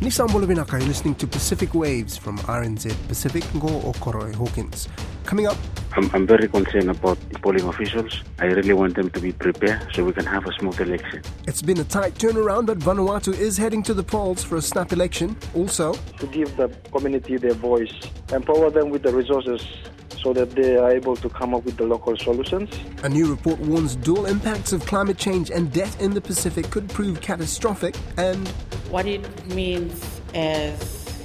Nisambolo Vinaka, you're listening to Pacific Waves from RNZ Pacific, Ngo Okoroy Hawkins. Coming up. I'm, I'm very concerned about the polling officials. I really want them to be prepared so we can have a smooth election. It's been a tight turnaround, but Vanuatu is heading to the polls for a snap election. Also, to give the community their voice, empower them with the resources so that they are able to come up with the local solutions. A new report warns dual impacts of climate change and death in the Pacific could prove catastrophic and what it means as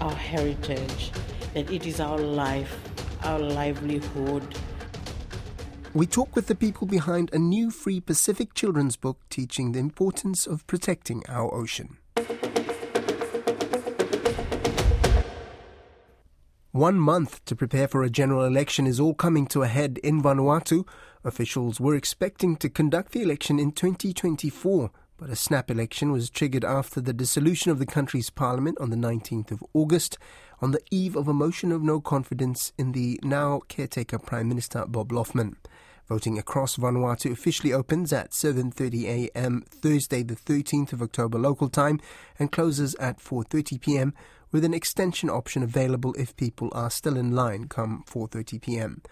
our heritage, that it is our life, our livelihood. We talk with the people behind a new free Pacific children's book teaching the importance of protecting our ocean. One month to prepare for a general election is all coming to a head in Vanuatu. Officials were expecting to conduct the election in 2024, but a snap election was triggered after the dissolution of the country's parliament on the 19th of August, on the eve of a motion of no confidence in the now caretaker Prime Minister Bob Loughman. Voting across Vanuatu officially opens at 7:30 a.m. Thursday the 13th of October local time and closes at 4:30 p.m. with an extension option available if people are still in line come 4:30 p.m.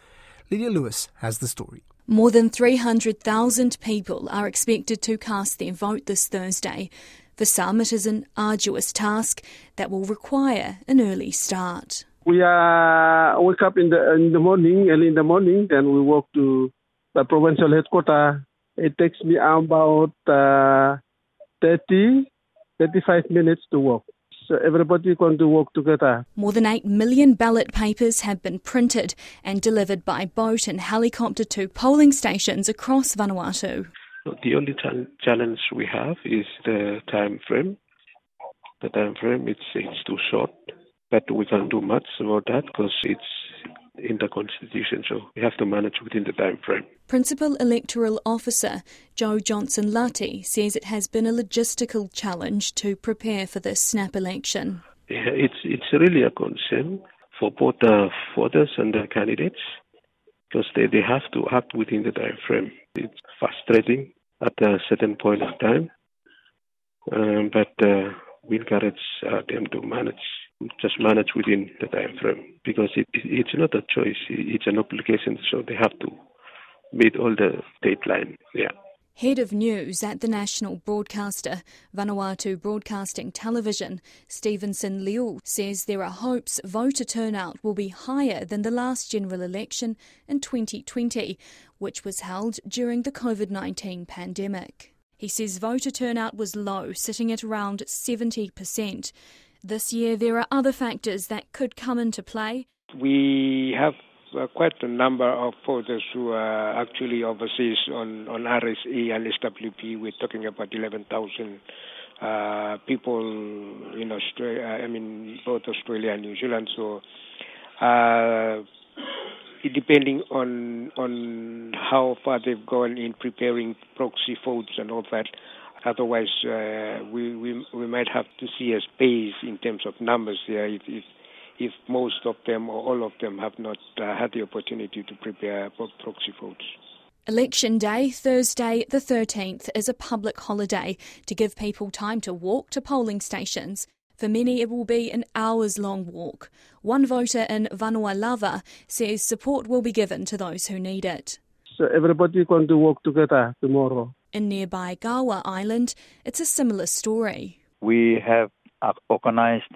Lydia Lewis has the story. More than 300,000 people are expected to cast their vote this Thursday. For some, it is an arduous task that will require an early start. We uh, wake up in the in the morning, early in the morning, then we walk to the provincial headquarters. It takes me about uh, 30, 35 minutes to walk so everybody going to work together. More than 8 million ballot papers have been printed and delivered by boat and helicopter to polling stations across Vanuatu. The only challenge we have is the time frame. The time frame it's it's too short, but we can't do much about that because it's in the constitution, so we have to manage within the time frame. Principal Electoral Officer Joe Johnson Lati says it has been a logistical challenge to prepare for this snap election. Yeah, it's it's really a concern for both the voters and the candidates because they, they have to act within the time frame. It's frustrating at a certain point of time, um, but uh, we encourage uh, them to manage just manage within the time frame because it, it's not a choice, it's an obligation, so they have to meet all the deadline. Yeah. Head of News at the national broadcaster, Vanuatu Broadcasting Television, Stevenson Liu, says there are hopes voter turnout will be higher than the last general election in 2020, which was held during the COVID 19 pandemic. He says voter turnout was low, sitting at around 70%. This year, there are other factors that could come into play. We have uh, quite a number of voters who are actually overseas on, on RSE and SWP. We're talking about 11,000 uh, people in Australia, I mean, both Australia and New Zealand. So, uh, depending on on how far they've gone in preparing proxy votes and all that, Otherwise, uh, we, we we might have to see a space in terms of numbers there if if, if most of them or all of them have not uh, had the opportunity to prepare proxy votes. Election Day, Thursday the 13th, is a public holiday to give people time to walk to polling stations. For many, it will be an hours long walk. One voter in Vanua Lava says support will be given to those who need it. So everybody going to walk together tomorrow. In nearby Gaua Island, it's a similar story. We have organized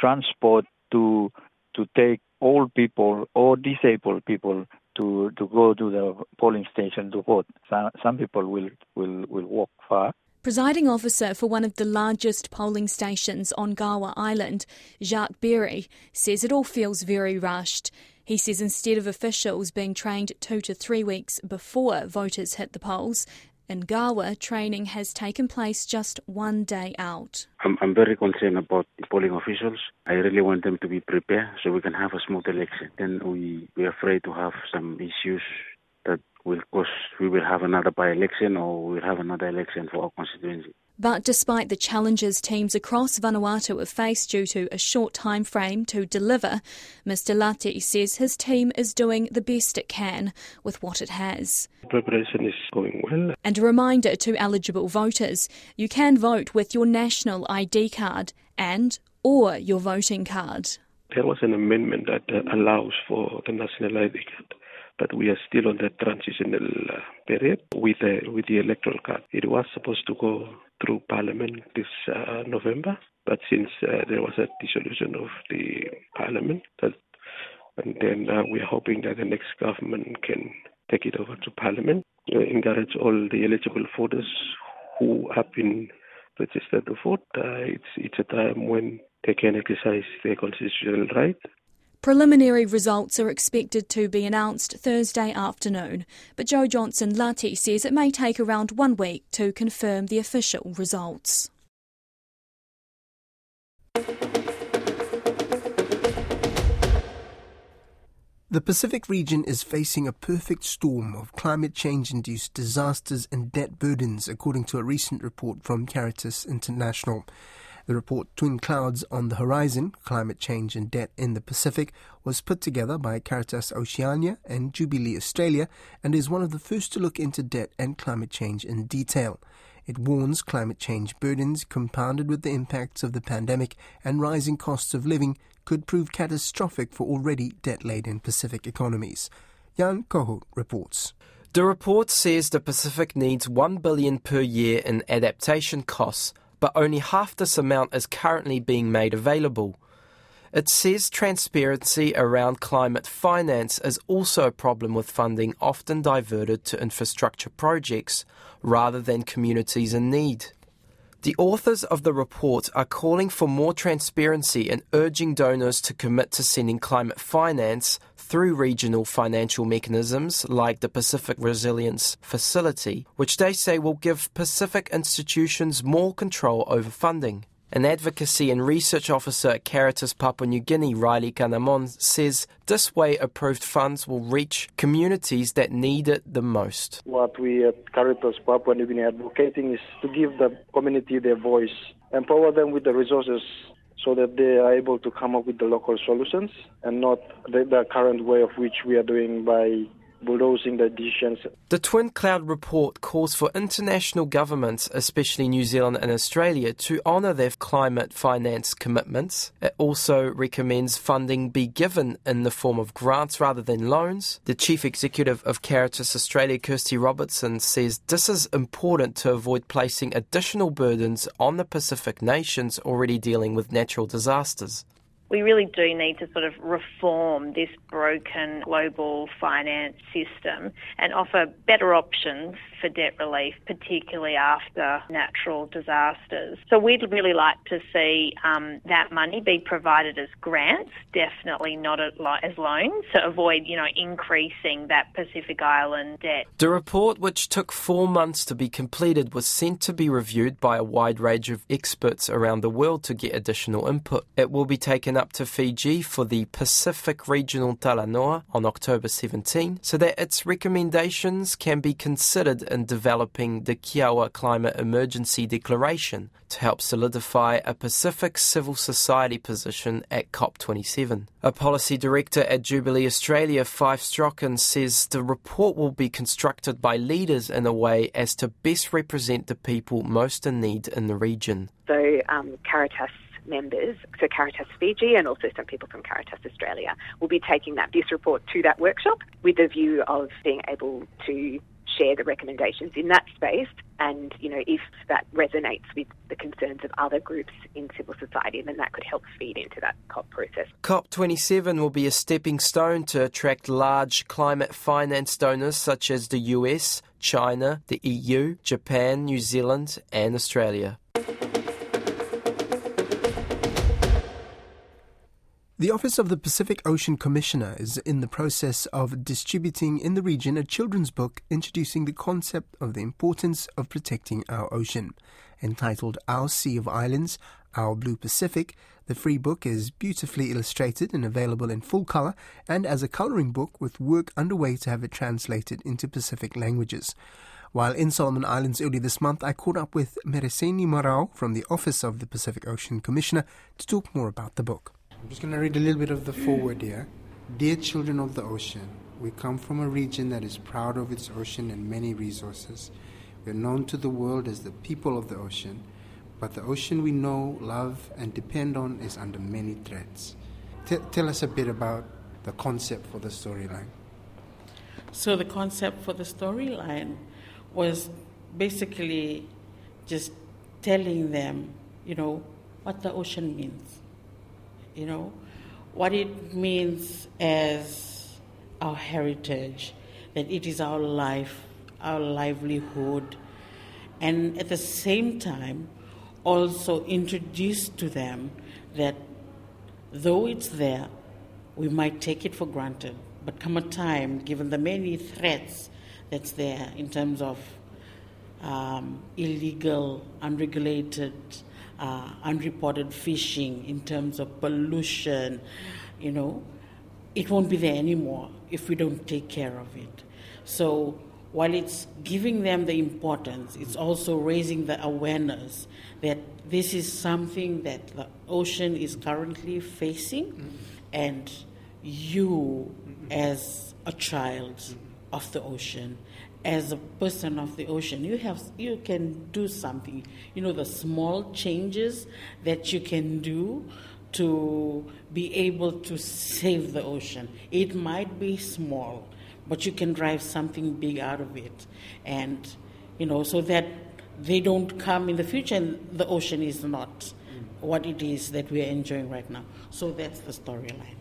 transport to to take old people or disabled people to, to go to the polling station to vote. Some, some people will, will, will walk far. Presiding officer for one of the largest polling stations on Gaua Island, Jacques Berry, says it all feels very rushed. He says instead of officials being trained two to three weeks before voters hit the polls, in Gaua, training has taken place just one day out. I'm, I'm very concerned about the polling officials. I really want them to be prepared so we can have a smooth election. Then we, we're afraid to have some issues that will cause we will have another by election or we'll have another election for our constituency. But despite the challenges teams across Vanuatu have faced due to a short time frame to deliver, Mr Lati says his team is doing the best it can with what it has. Preparation is going well. And a reminder to eligible voters, you can vote with your national ID card and or your voting card. There was an amendment that uh, allows for the national ID card but we are still on the transitional uh, period with the with the electoral card. It was supposed to go through Parliament this uh, November, but since uh, there was a dissolution of the Parliament, that, and then uh, we are hoping that the next government can take it over to Parliament. Uh, encourage all the eligible voters who have been registered to vote. Uh, it's it's a time when they can exercise their constitutional right Preliminary results are expected to be announced Thursday afternoon, but Joe Johnson Lati says it may take around one week to confirm the official results. The Pacific region is facing a perfect storm of climate change induced disasters and debt burdens, according to a recent report from Caritas International. The report Twin Clouds on the Horizon Climate Change and Debt in the Pacific was put together by Caritas Oceania and Jubilee Australia and is one of the first to look into debt and climate change in detail. It warns climate change burdens compounded with the impacts of the pandemic and rising costs of living could prove catastrophic for already debt laden Pacific economies. Jan Koho reports. The report says the Pacific needs 1 billion per year in adaptation costs but only half this amount is currently being made available. It says transparency around climate finance is also a problem with funding often diverted to infrastructure projects rather than communities in need. The authors of the report are calling for more transparency and urging donors to commit to sending climate finance through regional financial mechanisms like the Pacific Resilience Facility, which they say will give Pacific institutions more control over funding. An advocacy and research officer at Caritas Papua New Guinea, Riley Kanamon, says this way approved funds will reach communities that need it the most. What we at Caritas Papua New Guinea are advocating is to give the community their voice, empower them with the resources so that they are able to come up with the local solutions and not the, the current way of which we are doing by bulldozing the decisions. The Twin Cloud report calls for international governments, especially New Zealand and Australia, to honour their climate finance commitments. It also recommends funding be given in the form of grants rather than loans. The chief executive of Caritas Australia, Kirsty Robertson, says this is important to avoid placing additional burdens on the Pacific nations already dealing with natural disasters we really do need to sort of reform this broken global finance system and offer better options for debt relief, particularly after natural disasters. So we'd really like to see um, that money be provided as grants, definitely not as loans, to avoid, you know, increasing that Pacific Island debt. The report, which took four months to be completed, was sent to be reviewed by a wide range of experts around the world to get additional input. It will be taken up to Fiji for the Pacific Regional Talanoa on October 17 so that its recommendations can be considered in developing the Kioa Climate Emergency Declaration to help solidify a Pacific civil society position at COP27. A policy director at Jubilee Australia, Fyfe Strachan, says the report will be constructed by leaders in a way as to best represent the people most in need in the region. So, um, Caritas members, so Caritas Fiji and also some people from Caritas Australia, will be taking that this report to that workshop with a view of being able to share the recommendations in that space and you know if that resonates with the concerns of other groups in civil society then that could help feed into that COP process. COP27 will be a stepping stone to attract large climate finance donors such as the US, China, the EU, Japan, New Zealand and Australia. The Office of the Pacific Ocean Commissioner is in the process of distributing in the region a children's book introducing the concept of the importance of protecting our ocean. Entitled Our Sea of Islands, Our Blue Pacific, the free book is beautifully illustrated and available in full color and as a coloring book with work underway to have it translated into Pacific languages. While in Solomon Islands early this month, I caught up with Mereseni Marau from the Office of the Pacific Ocean Commissioner to talk more about the book. I'm just going to read a little bit of the foreword here. Dear children of the ocean, we come from a region that is proud of its ocean and many resources. We are known to the world as the people of the ocean, but the ocean we know, love, and depend on is under many threats. T- tell us a bit about the concept for the storyline. So, the concept for the storyline was basically just telling them, you know, what the ocean means, you know, what it means as our heritage, that it is our life, our livelihood, and at the same time, also introduce to them that though it's there, we might take it for granted, but come a time, given the many threats that's there in terms of um, illegal, unregulated, uh, unreported fishing, in terms of pollution, you know, it won't be there anymore if we don't take care of it. So while it's giving them the importance, it's also raising the awareness that this is something that the ocean is currently facing, and you, as a child of the ocean, as a person of the ocean, you have you can do something. You know the small changes that you can do to be able to save the ocean. It might be small, but you can drive something big out of it. And, you know, so that they don't come in the future and the ocean is not what it is that we are enjoying right now. So that's the storyline.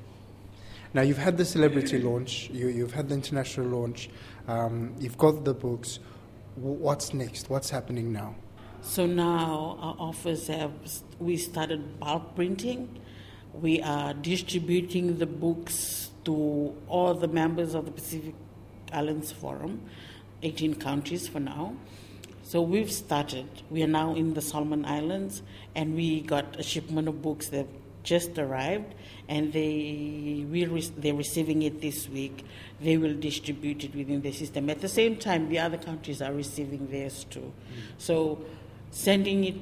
Now, you've had the celebrity launch, you, have had the international launch, um, you've got the books. What's next? What's happening now? So now our office have we started bulk printing. We are distributing the books to all the members of the Pacific Islands Forum, 18 countries for now. So we've started. We are now in the Solomon Islands, and we got a shipment of books that just arrived, and they will re- they're receiving it this week. They will distribute it within the system. At the same time, the other countries are receiving theirs too. Mm. So sending it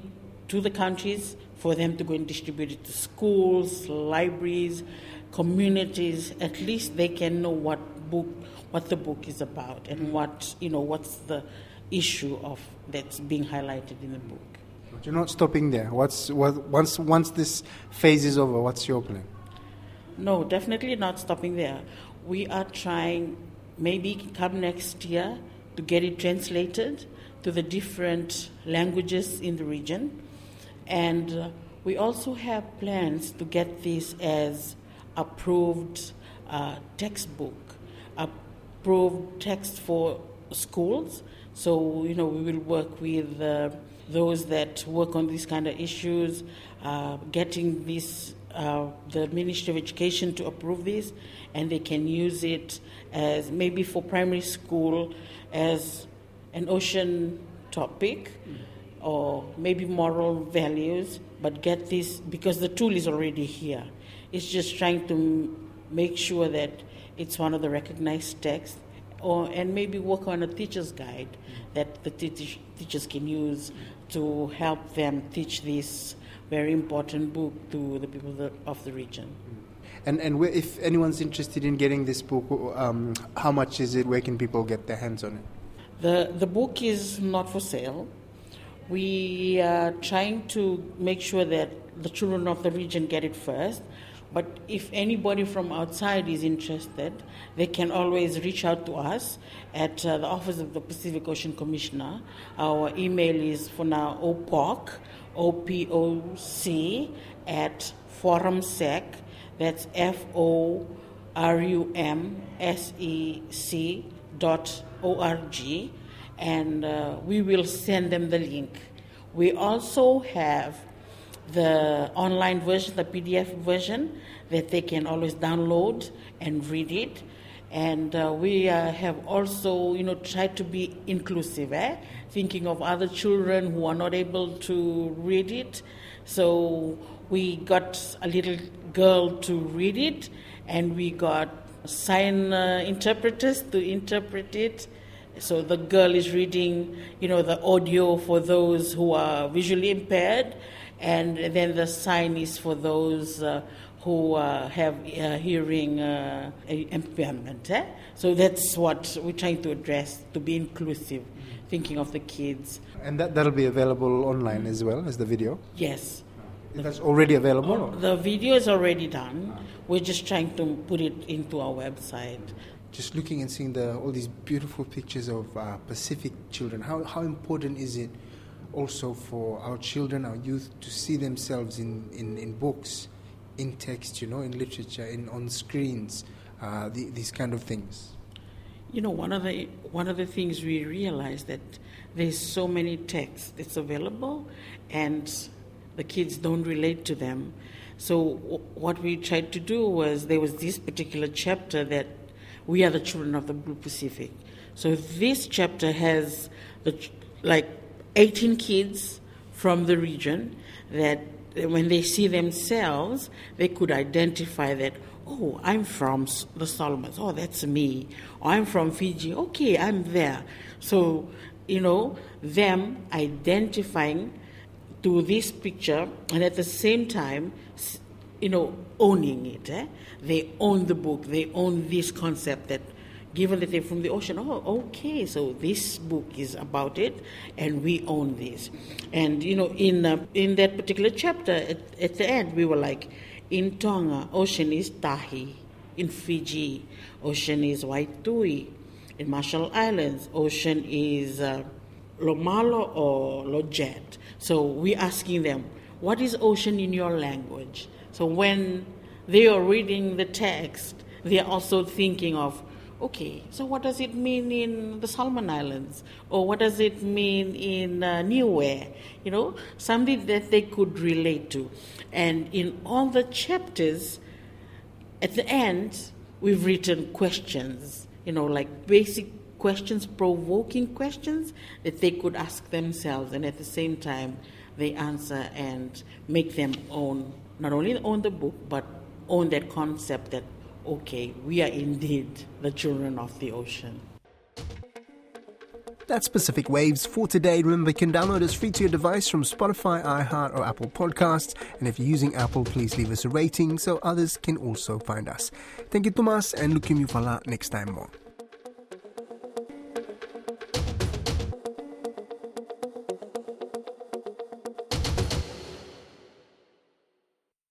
to the countries for them to go and distribute it to schools, libraries, communities. At least they can know what book, what the book is about, and what you know, what's the issue of that's being highlighted in the book. You're not stopping there. What's what, once once this phase is over? What's your plan? No, definitely not stopping there. We are trying, maybe come next year, to get it translated to the different languages in the region, and uh, we also have plans to get this as approved uh, textbook, approved text for schools. So, you know, we will work with uh, those that work on these kind of issues, uh, getting this, uh, the Ministry of Education to approve this, and they can use it as maybe for primary school as an ocean topic or maybe moral values, but get this because the tool is already here. It's just trying to make sure that it's one of the recognized texts or and maybe work on a teacher's guide that the teach, teachers can use to help them teach this very important book to the people of the region. And and if anyone's interested in getting this book, um, how much is it? Where can people get their hands on it? The the book is not for sale. We are trying to make sure that the children of the region get it first. But if anybody from outside is interested, they can always reach out to us at uh, the Office of the Pacific Ocean Commissioner. Our email is for now OPOC, O P O C, at forumsec, that's F O R U M S E C dot O R G, and uh, we will send them the link. We also have the online version, the PDF version, that they can always download and read it. And uh, we uh, have also, you know, tried to be inclusive, eh? thinking of other children who are not able to read it. So we got a little girl to read it, and we got sign uh, interpreters to interpret it So the girl is reading, you know, the audio for those who are visually impaired, and then the sign is for those uh, who uh, have uh, hearing uh, impairment. Eh? So that's what we're trying to address to be inclusive, thinking of the kids. And that, that'll be available online as well as the video? Yes. That's already available? The video is already done. We're just trying to put it into our website. Just looking and seeing the, all these beautiful pictures of uh, Pacific children, how, how important is it also for our children, our youth, to see themselves in, in, in books, in text, you know, in literature, in on screens, uh, the, these kind of things? You know, one of the one of the things we realized that there's so many texts that's available, and the kids don't relate to them. So w- what we tried to do was there was this particular chapter that we are the children of the Blue Pacific. So this chapter has the ch- like 18 kids from the region that when they see themselves, they could identify that, oh, I'm from the Solomons. Oh, that's me. Or I'm from Fiji. Okay, I'm there. So, you know, them identifying to this picture and at the same time, you know, owning it. Eh? They own the book. They own this concept that given that they're from the ocean, oh, okay, so this book is about it, and we own this. And you know, in uh, in that particular chapter, at, at, the end, we were like, in Tonga, ocean is Tahi. In Fiji, ocean is Waitui. In Marshall Islands, ocean is uh, Lomalo or Lojet. So we're asking them, what is ocean in your language? So when they are reading the text, they are also thinking of okay, so what does it mean in the Solomon Islands? Or what does it mean in uh, Niue? You know, something that they could relate to. And in all the chapters, at the end, we've written questions, you know, like basic questions, provoking questions that they could ask themselves, and at the same time, they answer and make them own, not only own the book, but own that concept that okay, we are indeed the children of the ocean. That's Pacific Waves for today. Remember, you can download us free to your device from Spotify, iHeart, or Apple Podcasts. And if you're using Apple, please leave us a rating so others can also find us. Thank you, Tomas, and look you fala next time more.